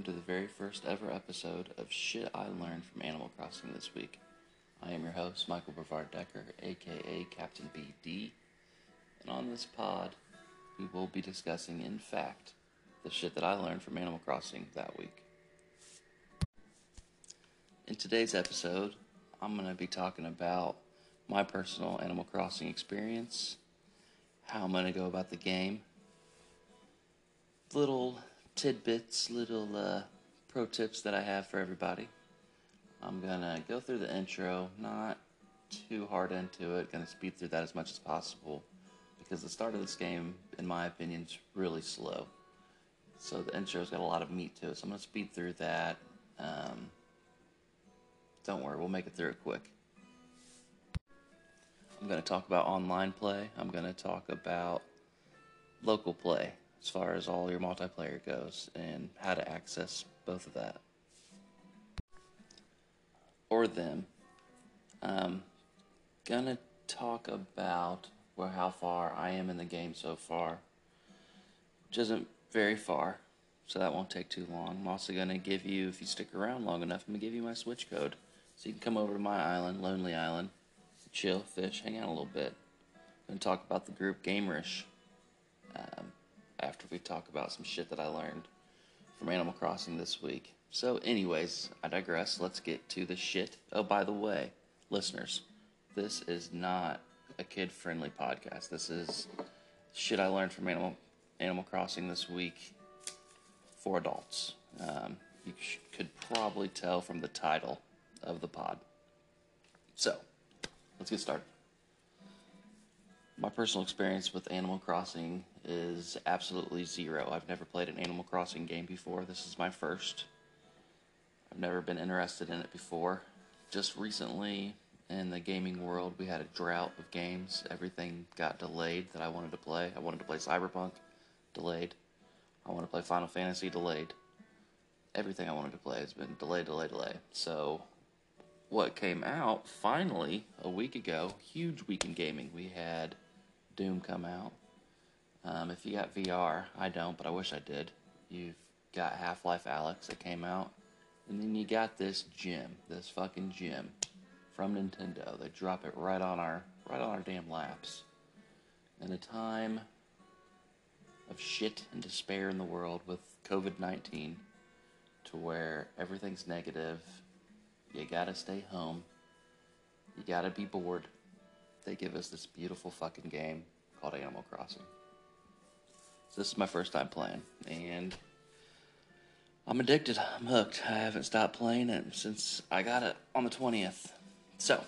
welcome to the very first ever episode of Shit I Learned from Animal Crossing this week. I am your host, Michael Brevard Decker, aka Captain BD, and on this pod, we will be discussing, in fact, the shit that I learned from Animal Crossing that week. In today's episode, I'm going to be talking about my personal Animal Crossing experience, how I'm going to go about the game, little tidbits, little uh, pro tips that I have for everybody. I'm gonna go through the intro, not too hard into it, gonna speed through that as much as possible because the start of this game, in my opinion, is really slow. So the intro's got a lot of meat to it, so I'm gonna speed through that. Um, don't worry, we'll make it through it quick. I'm gonna talk about online play, I'm gonna talk about local play as far as all your multiplayer goes and how to access both of that or them. Um, gonna talk about where how far I am in the game so far, which isn't very far, so that won't take too long. I'm also gonna give you, if you stick around long enough, I'm gonna give you my Switch code, so you can come over to my island, Lonely Island, chill, fish, hang out a little bit. Gonna talk about the group Gamerish. Um, after we talk about some shit that I learned from Animal Crossing this week. So, anyways, I digress. Let's get to the shit. Oh, by the way, listeners, this is not a kid friendly podcast. This is shit I learned from Animal, Animal Crossing this week for adults. Um, you sh- could probably tell from the title of the pod. So, let's get started. My personal experience with Animal Crossing is absolutely zero. I've never played an Animal Crossing game before. This is my first. I've never been interested in it before. Just recently in the gaming world, we had a drought of games. Everything got delayed that I wanted to play. I wanted to play Cyberpunk, delayed. I wanted to play Final Fantasy, delayed. Everything I wanted to play has been delayed, delayed, delayed. So, what came out finally a week ago, huge week in gaming. We had Doom come out. Um, if you got VR, I don't, but I wish I did. You've got Half Life Alyx that came out. And then you got this gem, this fucking gem from Nintendo. They drop it right on our right on our damn laps. In a time of shit and despair in the world with COVID 19, to where everything's negative, you gotta stay home, you gotta be bored. They give us this beautiful fucking game called Animal Crossing. So this is my first time playing, and I'm addicted. I'm hooked. I haven't stopped playing it since I got it on the 20th. So,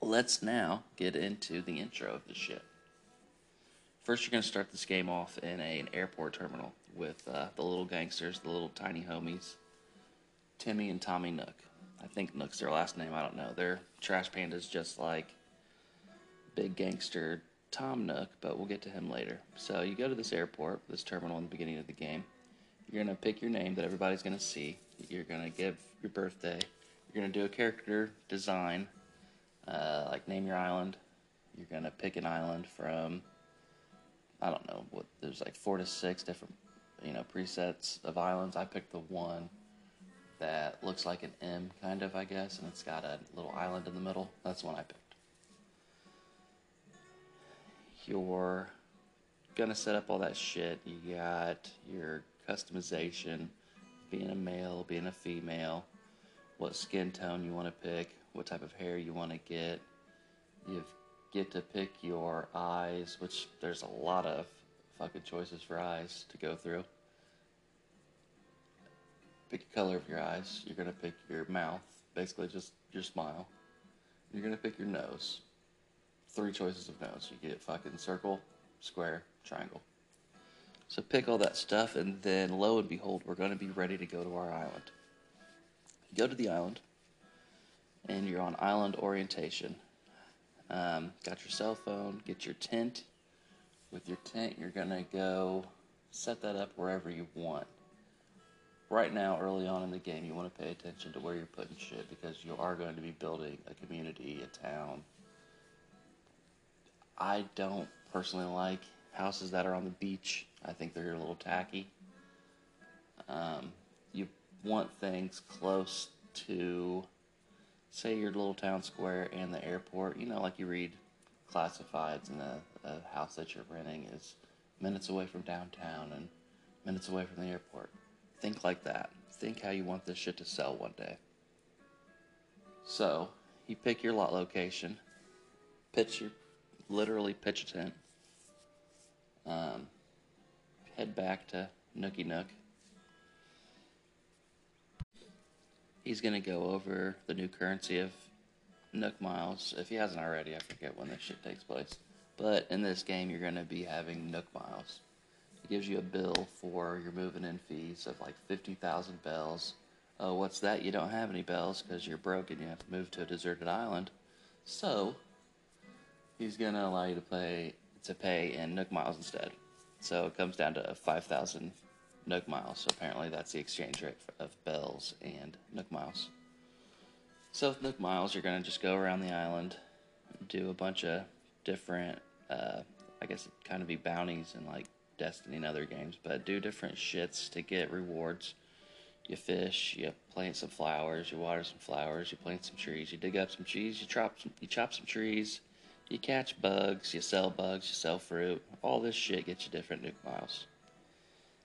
let's now get into the intro of the shit. First, you're going to start this game off in a, an airport terminal with uh, the little gangsters, the little tiny homies, Timmy and Tommy Nook. I think Nook's their last name. I don't know. They're trash pandas just like big gangster Tom Nook, but we'll get to him later. So you go to this airport, this terminal in the beginning of the game. You're going to pick your name that everybody's going to see. You're going to give your birthday. You're going to do a character design, uh, like name your island. You're going to pick an island from, I don't know, what there's like four to six different, you know, presets of islands. I picked the one that looks like an M, kind of, I guess, and it's got a little island in the middle. That's the one I picked. You're gonna set up all that shit. You got your customization, being a male, being a female, what skin tone you want to pick, what type of hair you want to get. You get to pick your eyes, which there's a lot of fucking choices for eyes to go through. Pick the color of your eyes. You're gonna pick your mouth, basically just your smile. You're gonna pick your nose. Three choices of notes. You get fucking circle, square, triangle. So pick all that stuff, and then lo and behold, we're going to be ready to go to our island. You go to the island, and you're on island orientation. Um, got your cell phone, get your tent. With your tent, you're going to go set that up wherever you want. Right now, early on in the game, you want to pay attention to where you're putting shit because you are going to be building a community, a town. I don't personally like houses that are on the beach. I think they're a little tacky. Um, you want things close to, say, your little town square and the airport. You know, like you read classifieds, and the, the house that you're renting is minutes away from downtown and minutes away from the airport. Think like that. Think how you want this shit to sell one day. So, you pick your lot location, pitch your, literally pitch a tent, um, head back to Nookie Nook. He's going to go over the new currency of Nook Miles. If he hasn't already, I forget when this shit takes place. But in this game, you're going to be having Nook Miles. It gives you a bill for your moving in fees of like 50,000 bells. Oh, what's that? You don't have any bells because you're broken. You have to move to a deserted island. So, he's going to allow you to pay to pay in Nook Miles instead. So it comes down to 5,000 Nook Miles. So apparently that's the exchange rate of bells and Nook Miles. So with Nook Miles, you're going to just go around the island, do a bunch of different, uh, I guess it kind of be bounties and like Destiny and other games, but do different shits to get rewards. You fish, you plant some flowers, you water some flowers, you plant some trees, you dig up some trees, you chop some, you chop some trees, you catch bugs, you sell bugs, you sell fruit. All this shit gets you different Nook Miles.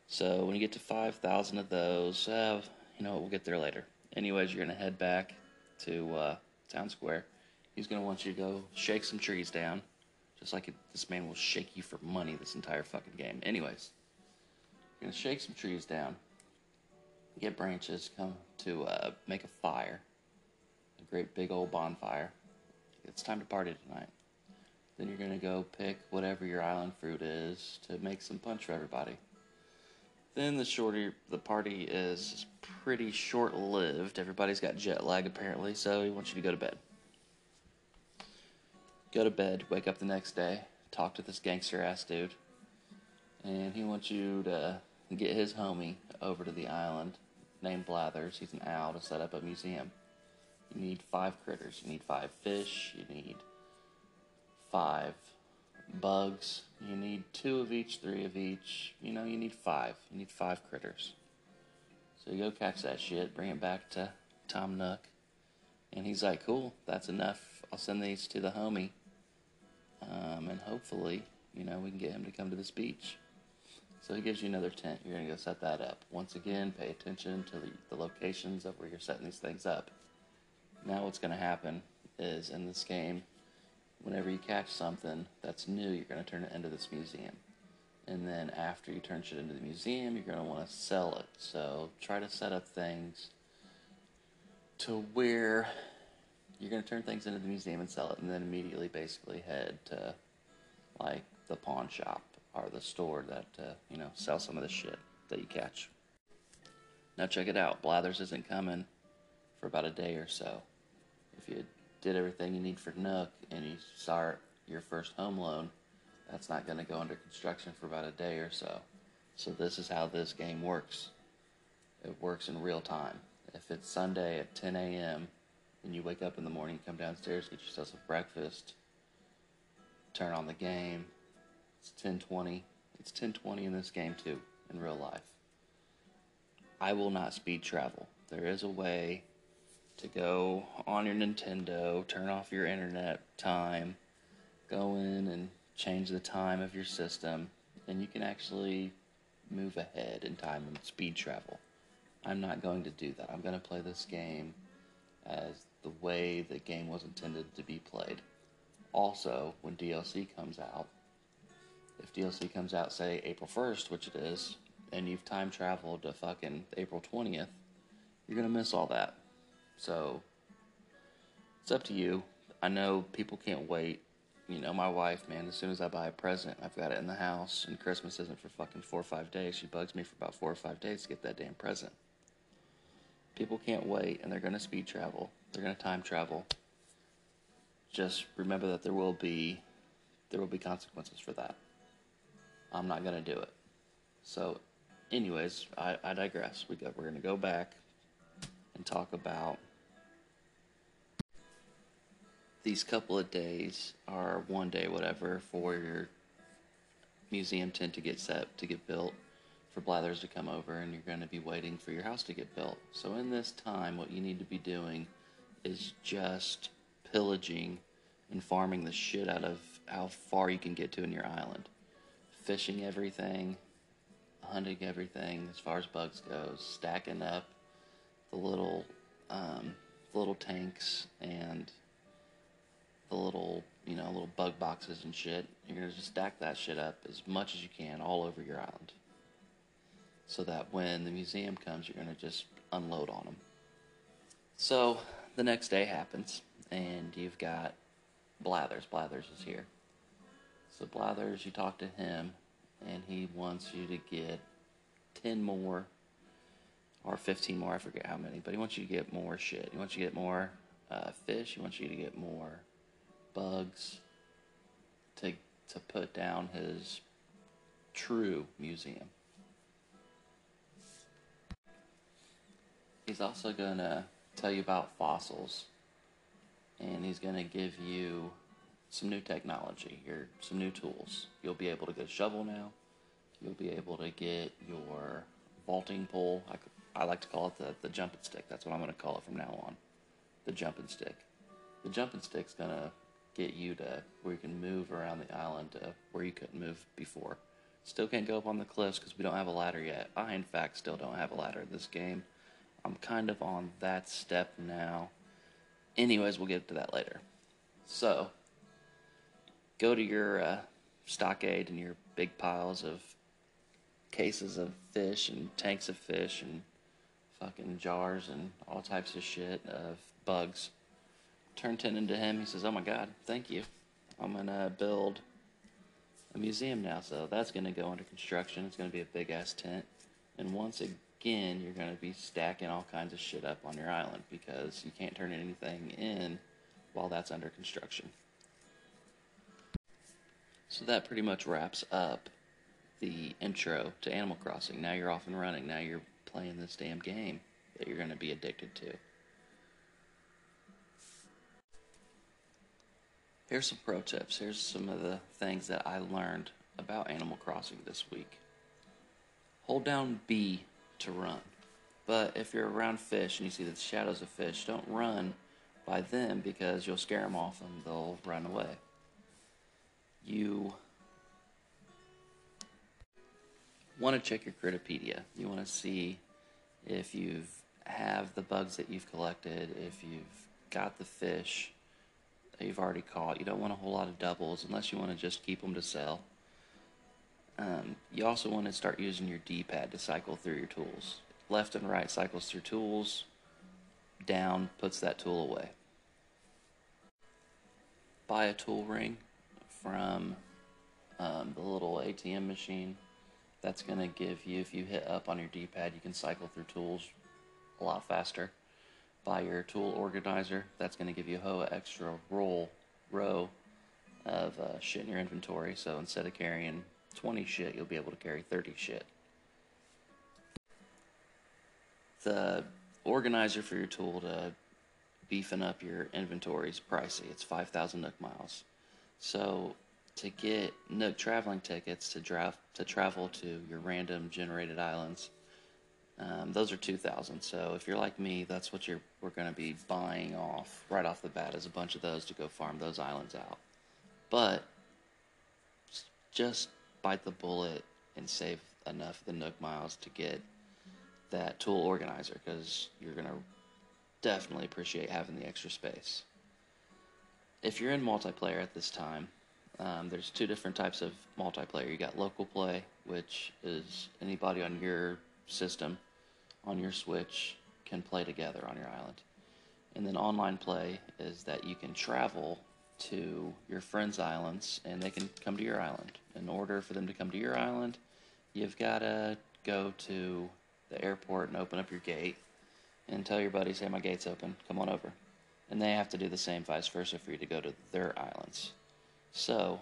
So when you get to 5,000 of those, uh, you know, we'll get there later. Anyways, you're going to head back to uh, Town Square. He's going to want you to go shake some trees down. Just like it, this man will shake you for money this entire fucking game. Anyways, you're going to shake some trees down. Get branches, come to uh, make a fire. A great big old bonfire. It's time to party tonight. Then you're going to go pick whatever your island fruit is to make some punch for everybody. Then the shorter the party is pretty short lived. Everybody's got jet lag apparently, so he wants you to go to bed. Go to bed, wake up the next day, talk to this gangster ass dude, and he wants you to get his homie over to the island named Blathers. He's an owl to set up a museum. You need five critters. You need five fish. You need five bugs. You need two of each, three of each. You know, you need five. You need five critters. So you go catch that shit, bring it back to Tom Nook. And he's like, cool, that's enough. I'll send these to the homie. Um, and hopefully, you know, we can get him to come to this beach. So he gives you another tent. You're going to go set that up. Once again, pay attention to the, the locations of where you're setting these things up. Now, what's going to happen is in this game, whenever you catch something that's new, you're going to turn it into this museum. And then after you turn shit into the museum, you're going to want to sell it. So try to set up things to where you're going to turn things into the museum and sell it, and then immediately basically head to like the pawn shop or the store that uh, you know sell some of the shit that you catch. Now check it out. Blathers isn't coming for about a day or so. If you did everything you need for Nook and you start your first home loan, that's not going to go under construction for about a day or so. So this is how this game works. It works in real time. If it's Sunday at 10 a.m. and you wake up in the morning, come downstairs, get yourself some breakfast, turn on the game. It's 10:20. It's 10:20 in this game too, in real life. I will not speed travel. There is a way to go on your Nintendo, turn off your internet time, go in and change the time of your system, and you can actually move ahead in time and speed travel. I'm not going to do that. I'm going to play this game as the way the game was intended to be played. Also, when DLC comes out, if DLC comes out, say, April 1st, which it is, and you've time traveled to fucking April 20th, you're going to miss all that. So it's up to you. I know people can't wait. You know, my wife, man, as soon as I buy a present, I've got it in the house, and Christmas isn't for fucking four or five days. She bugs me for about four or five days to get that damn present. People can't wait, and they're going to speed travel. They're going to time travel. Just remember that there will be there will be consequences for that. I'm not going to do it. So, anyways, I, I digress. We we're going to go back and talk about these couple of days or one day, whatever, for your museum tent to get set, to get built. for Blathers to come over and you're going to be waiting for your house to get built. So, in this time, what you need to be doing is just pillaging and farming the shit out of how far you can get to in your island. Fishing everything, hunting everything as far as bugs goes, stacking up the little um, little tanks and the little you know little bug boxes and shit. You're gonna just stack that shit up as much as you can all over your island, so that when the museum comes, you're gonna just unload on them. So the next day happens, and you've got Blathers. Blathers is here. So Blathers, you talk to him, and he wants you to get ten more or 15 more, I forget how many, but he wants you to get more shit. He wants you to get more uh, fish, he wants you to get more bugs to, to put down his true museum. He's also going to tell you about fossils, and he's going to give you some new technology, your some new tools. You'll be able to get a shovel now. You'll be able to get your vaulting pole. I, I like to call it the, the jumping stick. That's what I'm going to call it from now on. The jumping stick. The jumping stick's going to get you to where you can move around the island to where you couldn't move before. Still can't go up on the cliffs because we don't have a ladder yet. I, in fact, still don't have a ladder in this game. I'm kind of on that step now. Anyways, we'll get to that later. So, go to your uh, stockade and your big piles of cases of fish and tanks of fish and fucking jars and all types of shit of bugs. Turn 10 into him. He says, Oh my God, thank you. I'm going to build a museum now. So that's going to go under construction. It's going to be a big ass tent. And once again, you're going to be stacking all kinds of shit up on your island because you can't turn anything in while that's under construction. So that pretty much wraps up the intro to Animal Crossing. Now you're off and running. Now you're playing this damn game that you're going to be addicted to. Here's some pro tips. Here's some of the things that I learned about Animal Crossing this week. Hold down B to run. But if you're around fish and you see the shadows of fish, don't run by them because you'll scare them off and they'll run away. You want to check your Critterpedia. You want to see if you have the bugs that you've collected, if you've got the fish that you've already caught. You don't want a whole lot of doubles unless you want to just keep them to sell. Um, you also want to start using your D-pad to cycle through your tools. Left and right cycles through tools. Down puts that tool away. Buy a tool ring from um, the little ATM machine that's going to give you, if you hit up on your D-pad, you can cycle through tools a lot faster. Buy your tool organizer. That's going to give you a whole extra roll row of uh, shit in your inventory. So instead of carrying 20 shit, you'll be able to carry 30 shit. The organizer for your tool to beefing up your inventory is pricey. It's 5,000 Nook miles. So to get Nook traveling tickets to drive to travel to your random generated islands. Um, those are two thousand. So if you're like me, that's what you're we're going to be buying off right off the bat is a bunch of those to go farm those islands out. But just bite the bullet and save enough of the Nook miles to get that tool organizer because you're going to definitely appreciate having the extra space. If you're in multiplayer at this time, um, there's two different types of multiplayer. You got local play, which is anybody on your system, on your Switch, can play together on your island. And then online play is that you can travel to your friends' islands and they can come to your island. In order for them to come to your island, you've got to go to the airport and open up your gate and tell your buddies, hey, my gate's open, come on over. And they have to do the same vice versa for you to go to their islands. So,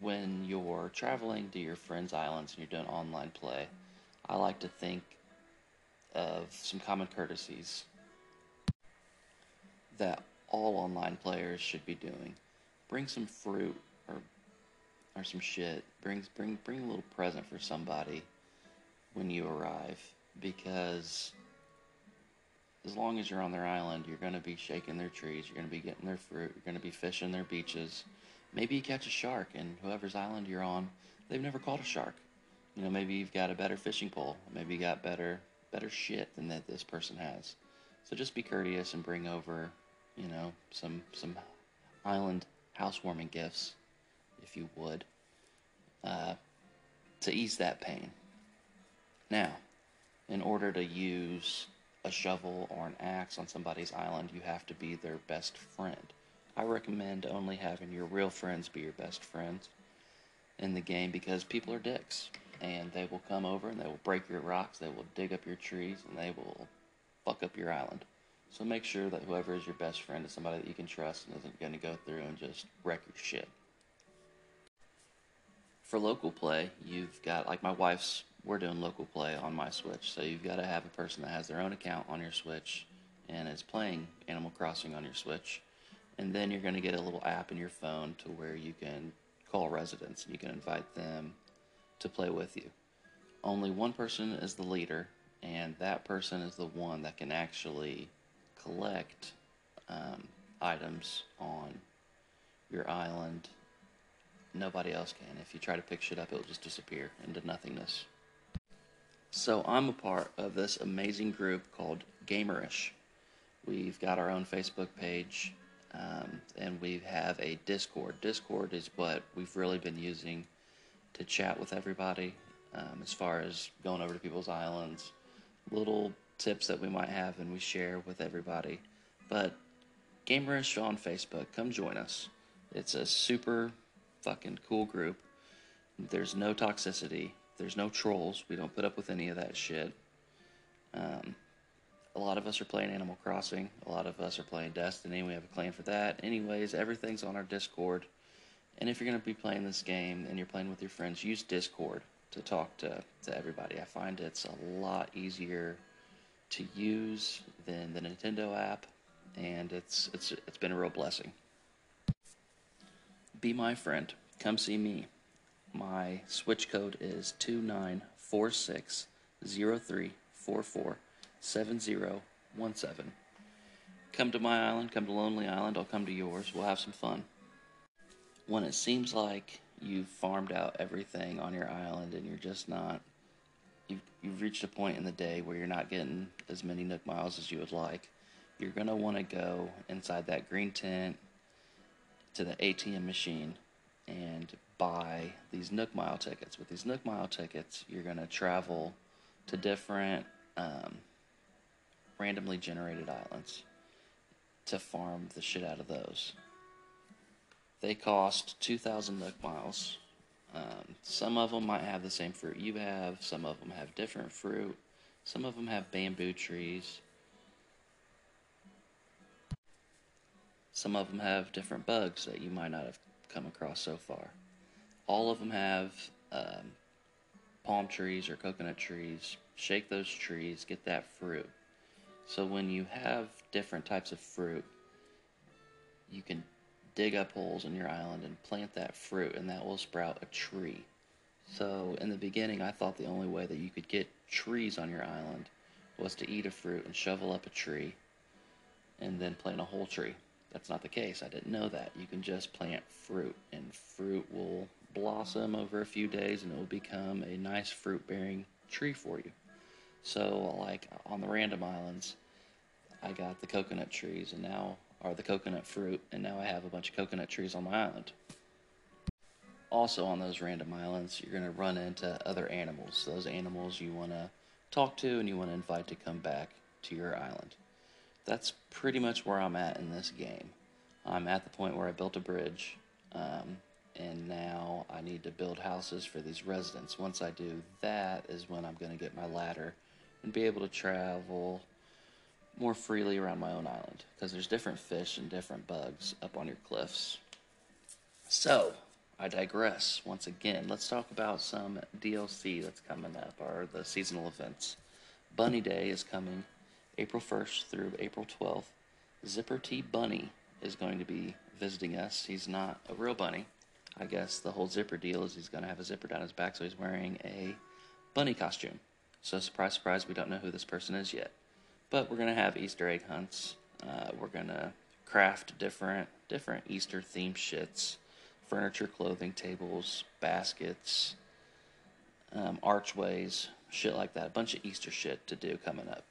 when you're traveling to your friends' islands and you're doing online play, I like to think of some common courtesies that all online players should be doing. Bring some fruit or or some shit. Bring bring bring a little present for somebody when you arrive because as long as you're on their island, you're going to be shaking their trees, you're going to be getting their fruit, you're going to be fishing their beaches. Maybe you catch a shark, and whoever's island you're on, they've never caught a shark. You know, maybe you've got a better fishing pole, maybe you got better better shit than that this person has. So just be courteous and bring over, you know, some some island housewarming gifts, if you would, uh, to ease that pain. Now, in order to use a shovel or an axe on somebody's island, you have to be their best friend. I recommend only having your real friends be your best friends in the game because people are dicks and they will come over and they will break your rocks, they will dig up your trees, and they will fuck up your island. So make sure that whoever is your best friend is somebody that you can trust and isn't going to go through and just wreck your shit. For local play, you've got, like my wife's, we're doing local play on my Switch. So you've got to have a person that has their own account on your Switch and is playing Animal Crossing on your Switch. And then you're going to get a little app in your phone to where you can call residents and you can invite them to play with you. Only one person is the leader, and that person is the one that can actually collect um, items on your island. Nobody else can. If you try to pick shit up, it'll just disappear into nothingness. So I'm a part of this amazing group called Gamerish. We've got our own Facebook page, um, and we have a Discord. Discord is what we've really been using to chat with everybody um, as far as going over to people's islands, little tips that we might have and we share with everybody. But Gamerish on Facebook, come join us. It's a super fucking cool group. There's no toxicity. There's no trolls. We don't put up with any of that shit. Um, a lot of us are playing Animal Crossing. A lot of us are playing Destiny. We have a clan for that. Anyways, everything's on our Discord. And if you're going to be playing this game and you're playing with your friends, use Discord to talk to, to everybody. I find it's a lot easier to use than the Nintendo app, and it's it's it's been a real blessing. Be my friend. Come see me. My Switch code is two nine four six zero three four four seven zero one seven. Come to my island. Come to Lonely Island. I'll come to yours. We'll have some fun. When it seems like you've farmed out everything on your island and you're just not you've, you've reached a point in the day where you're not getting as many nook miles as you would like you're going to want to go inside that green tent to the atm machine and buy these nook mile tickets. With these nook mile tickets you're going to travel to different um, randomly generated islands to farm the shit out of those they cost 2,000 nook miles. Um, some of them might have the same fruit you have, some of them have different fruit, some of them have bamboo trees. Some of them have different bugs that you might not have come across so far. All of them have um, palm trees or coconut trees. Shake those trees, get that fruit. So when you have different types of fruit, you can dig up holes in your island and plant that fruit, and that will sprout a tree. So, in the beginning, I thought the only way that you could get trees on your island was to eat a fruit and shovel up a tree and then plant a whole tree. That's not the case. I didn't know that. You can just plant fruit, and fruit will blossom over a few days and it will become a nice fruit bearing tree for you. So, like on the random islands, I got the coconut trees, and now are the coconut fruit, and now I have a bunch of coconut trees on my island. Also, on those random islands, you're going to run into other animals. Those animals you want to talk to and you want to invite to come back to your island. That's pretty much where I'm at in this game. I'm at the point where I built a bridge, um, and now I need to build houses for these residents. Once I do that, is when I'm going to get my ladder and be able to travel more freely around my own island because there's different fish and different bugs up on your cliffs. So, I digress. Once again, let's talk about some DLC that's coming up, or the seasonal events. Bunny Day is coming April 1st through April 12th. Zipper T Bunny is going to be visiting us. He's not a real bunny. I guess the whole zipper deal is he's going to have a zipper down his back, so he's wearing a bunny costume. So, surprise, surprise, we don't know who this person is yet. But we're to have Easter egg hunts. Uh, we're to craft different different Easter themed shits furniture, clothing, tables, baskets, um, archways, shit like that. A bunch of Easter shit to do coming up.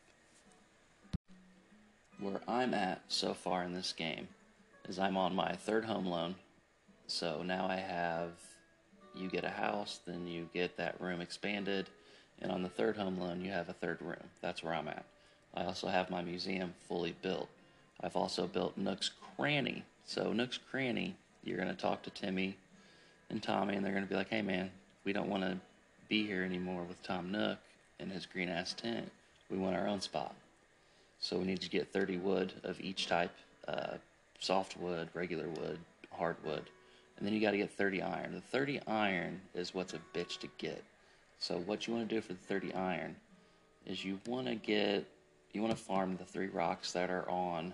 Where I'm at so far in this game is I'm on my third home loan. So now I have you get a house, then you get that room expanded, and on the third home loan, you have a third room. That's where I'm at. I also have my museum fully built. I've also built Nook's Cranny. So, Nook's Cranny, you're going to talk to Timmy and Tommy, and they're going to be like, hey, man, we don't want to be here anymore with Tom Nook and his green ass tent. We want our own spot. So, we need to get 30 wood of each type uh, softwood, regular wood, hardwood. And then you got to get 30 iron. The 30 iron is what's a bitch to get. So, what you want to do for the 30 iron is you want to get, you want to farm the three rocks that are on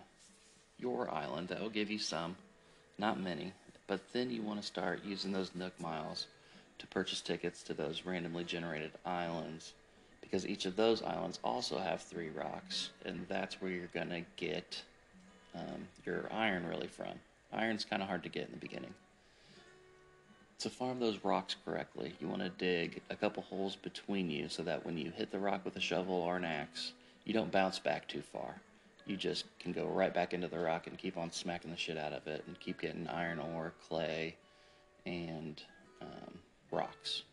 your island. That will give you some, not many. But then you want to start using those Nook miles to purchase tickets to those randomly generated islands because each of those islands also have three rocks, and that's where you're to get um, your iron really from. Iron's kind of hard to get in the beginning. To farm those rocks correctly, you want to dig a couple holes between you so that when you hit the rock with a shovel or an axe, you don't bounce back too far. You just can go right back into the rock and keep on smacking the shit out of it and keep getting iron ore, clay, and um, rocks.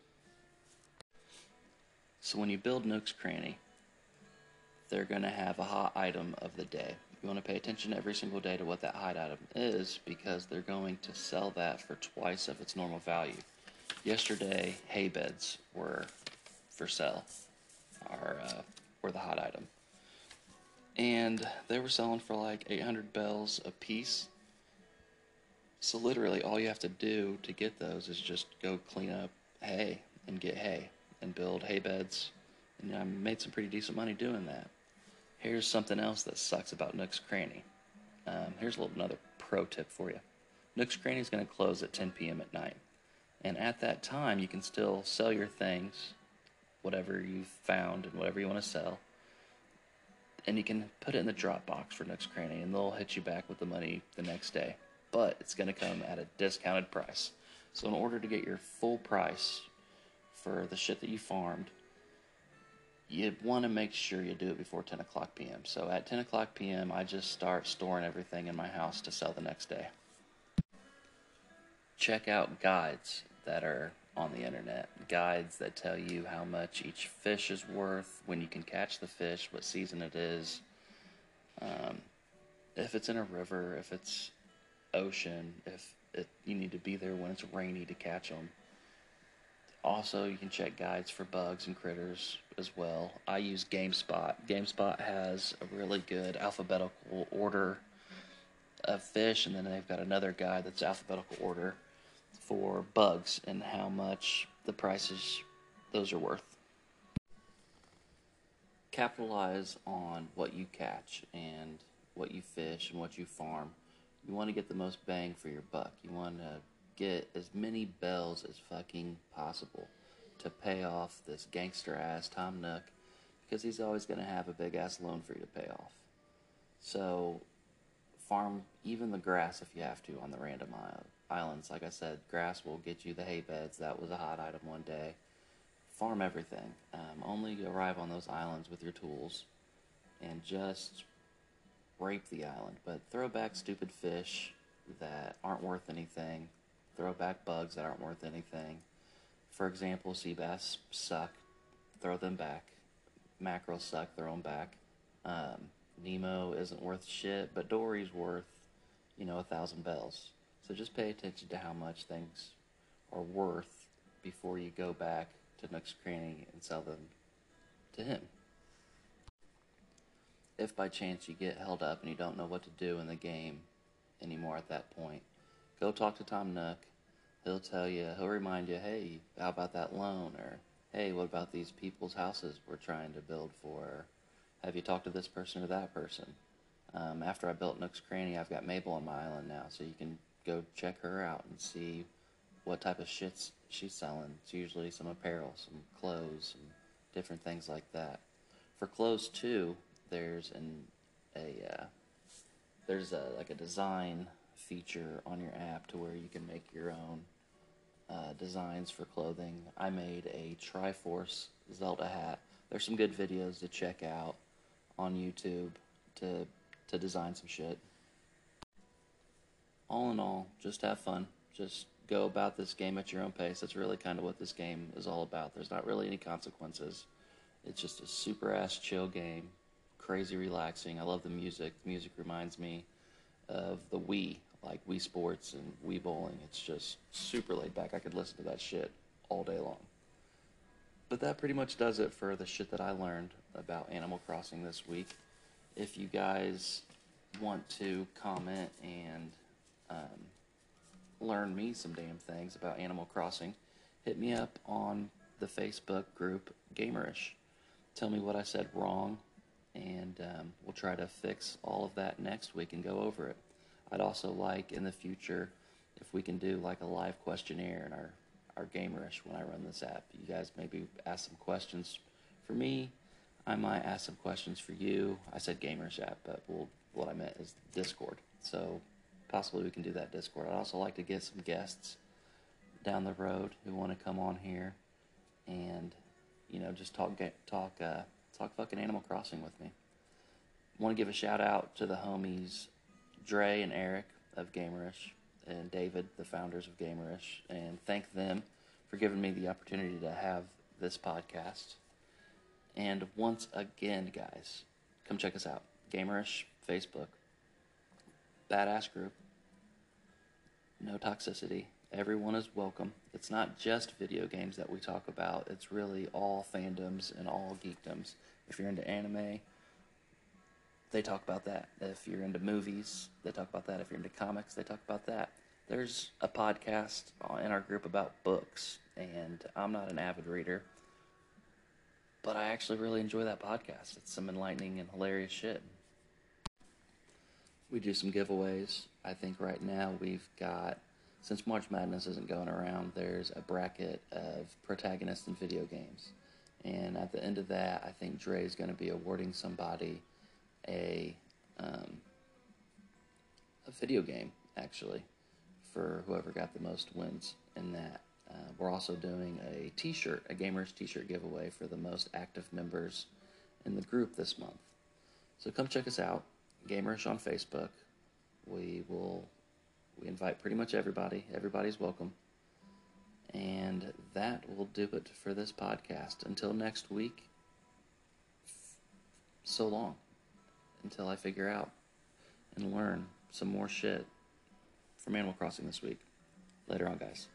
So when you build Nook's Cranny, they're going to have a hot item of the day. You want to pay attention every single day to what that hot item is because they're going to sell that for twice of its normal value. Yesterday, hay beds were for sale, and they were selling for like 800 bells a piece. So literally, all you have to do to get those is just go clean up hay and get hay and build hay beds, and I made some pretty decent money doing that. Here's something else that sucks about Nook's Cranny. Um, here's a little another pro tip for you. Nook's Cranny is going to close at 10 p.m. at night, and at that time you can still sell your things, whatever you've found and whatever you want to sell, and you can put it in the drop box for Nook's Cranny, and they'll hit you back with the money the next day. But it's going to come at a discounted price. So in order to get your full price for the shit that you farmed, you want to make sure you do it before 10 o'clock p.m. So at 10 o'clock p.m., I just start storing everything in my house to sell the next day. Check out guides that are on the internet. Guides that tell you how much each fish is worth, when you can catch the fish, what season it is, um, if it's in a river, if it's ocean, if it, you need to be there when it's rainy to catch them. Also, you can check guides for bugs and critters as well. I use GameSpot. GameSpot has a really good alphabetical order of fish, and then they've got another guide that's alphabetical order for bugs and how much the prices those are worth. Capitalize on what you catch and what you fish and what you farm. You want to get the most bang for your buck. You want to get as many bells as fucking possible to pay off this gangster ass Tom Nook because he's always going to have a big ass loan for you to pay off. So, farm even the grass if you have to on the random islands. Like I said, grass will get you the hay beds. That was a hot item one day. Farm everything. Um, only arrive on those islands with your tools and just rape the island. But throw back stupid fish that aren't worth anything throw back bugs that aren't worth anything. For example, sea bass suck, throw them back. Mackerel suck, throw them back. Um, Nemo isn't worth shit, but Dory's worth, you know, a thousand bells. So just pay attention to how much things are worth before you go back to Nook's Cranny and sell them to him. If by chance you get held up and you don't know what to do in the game anymore at that point, go talk to Tom Nook he'll tell you, he'll remind you, hey, how about that loan? Or, hey, what about these people's houses we're trying to build for? have you talked to this person or that person? Um, after I built Nook's Cranny, I've got Mabel on my island now, so you can go check her out and see what type of shits she's selling. It's usually some apparel, some clothes, some different things like that. For clothes too, there's an a uh, there's a like a design feature on your app to where you can make your own uh, designs for clothing. I made a Triforce Zelda hat. There's some good videos to check out on YouTube to to design some shit. All in all, just have fun. Just go about this game at your own pace. That's really kind of what this game is all about. There's not really any consequences. It's just a super ass chill game, crazy relaxing. I love the music. The music reminds me of the Wii, like Wii Sports and Wii Bowling. It's just super laid back. I could listen to that shit all day long. But that pretty much does it for the shit that I learned about Animal Crossing this week. If you guys want to comment and um, learn me some damn things about Animal Crossing, hit me up on the Facebook group Gamerish. Tell me what I said wrong, and um, we'll try to fix all of that next week and go over it. I'd also like in the future if we can do like a live questionnaire in our, our Gamerish when I run this app. You guys maybe ask some questions for me. I might ask some questions for you. I said Gamerish app, but we'll, what I meant is Discord. So possibly we can do that Discord. I'd also like to get some guests down the road who want to come on here and you know just talk get, talk uh, talk fucking Animal Crossing with me. Want to give a shout out to the homies Dre and Eric of Gamerish and David, the founders of Gamerish, and thank them for giving me the opportunity to have this podcast. And once again, guys, come check us out. Gamerish, Facebook. Badass group. No toxicity. Everyone is welcome. It's not just video games that we talk about, it's really all fandoms and all geekdoms. If you're into anime, they talk about that. If you're into movies, they talk about that. If you're into comics, they talk about that. There's a podcast in our group about books, and I'm not an avid reader, but I actually really enjoy that podcast. It's some enlightening and hilarious shit. We do some giveaways. I think right now we've got, since March Madness isn't going around, there's a bracket of protagonists in video games. And at the end of that, I think Dre is going to be awarding somebody a um, a video game actually for whoever got the most wins in that. Uh, we're also doing a T-shirt, a gamers T-shirt giveaway for the most active members in the group this month. So come check us out, Gamerish on Facebook. We will we invite pretty much everybody. Everybody's welcome. And that will do it for this podcast. Until next week, so long until I figure out and learn some more shit from Animal Crossing this week. Later on, guys.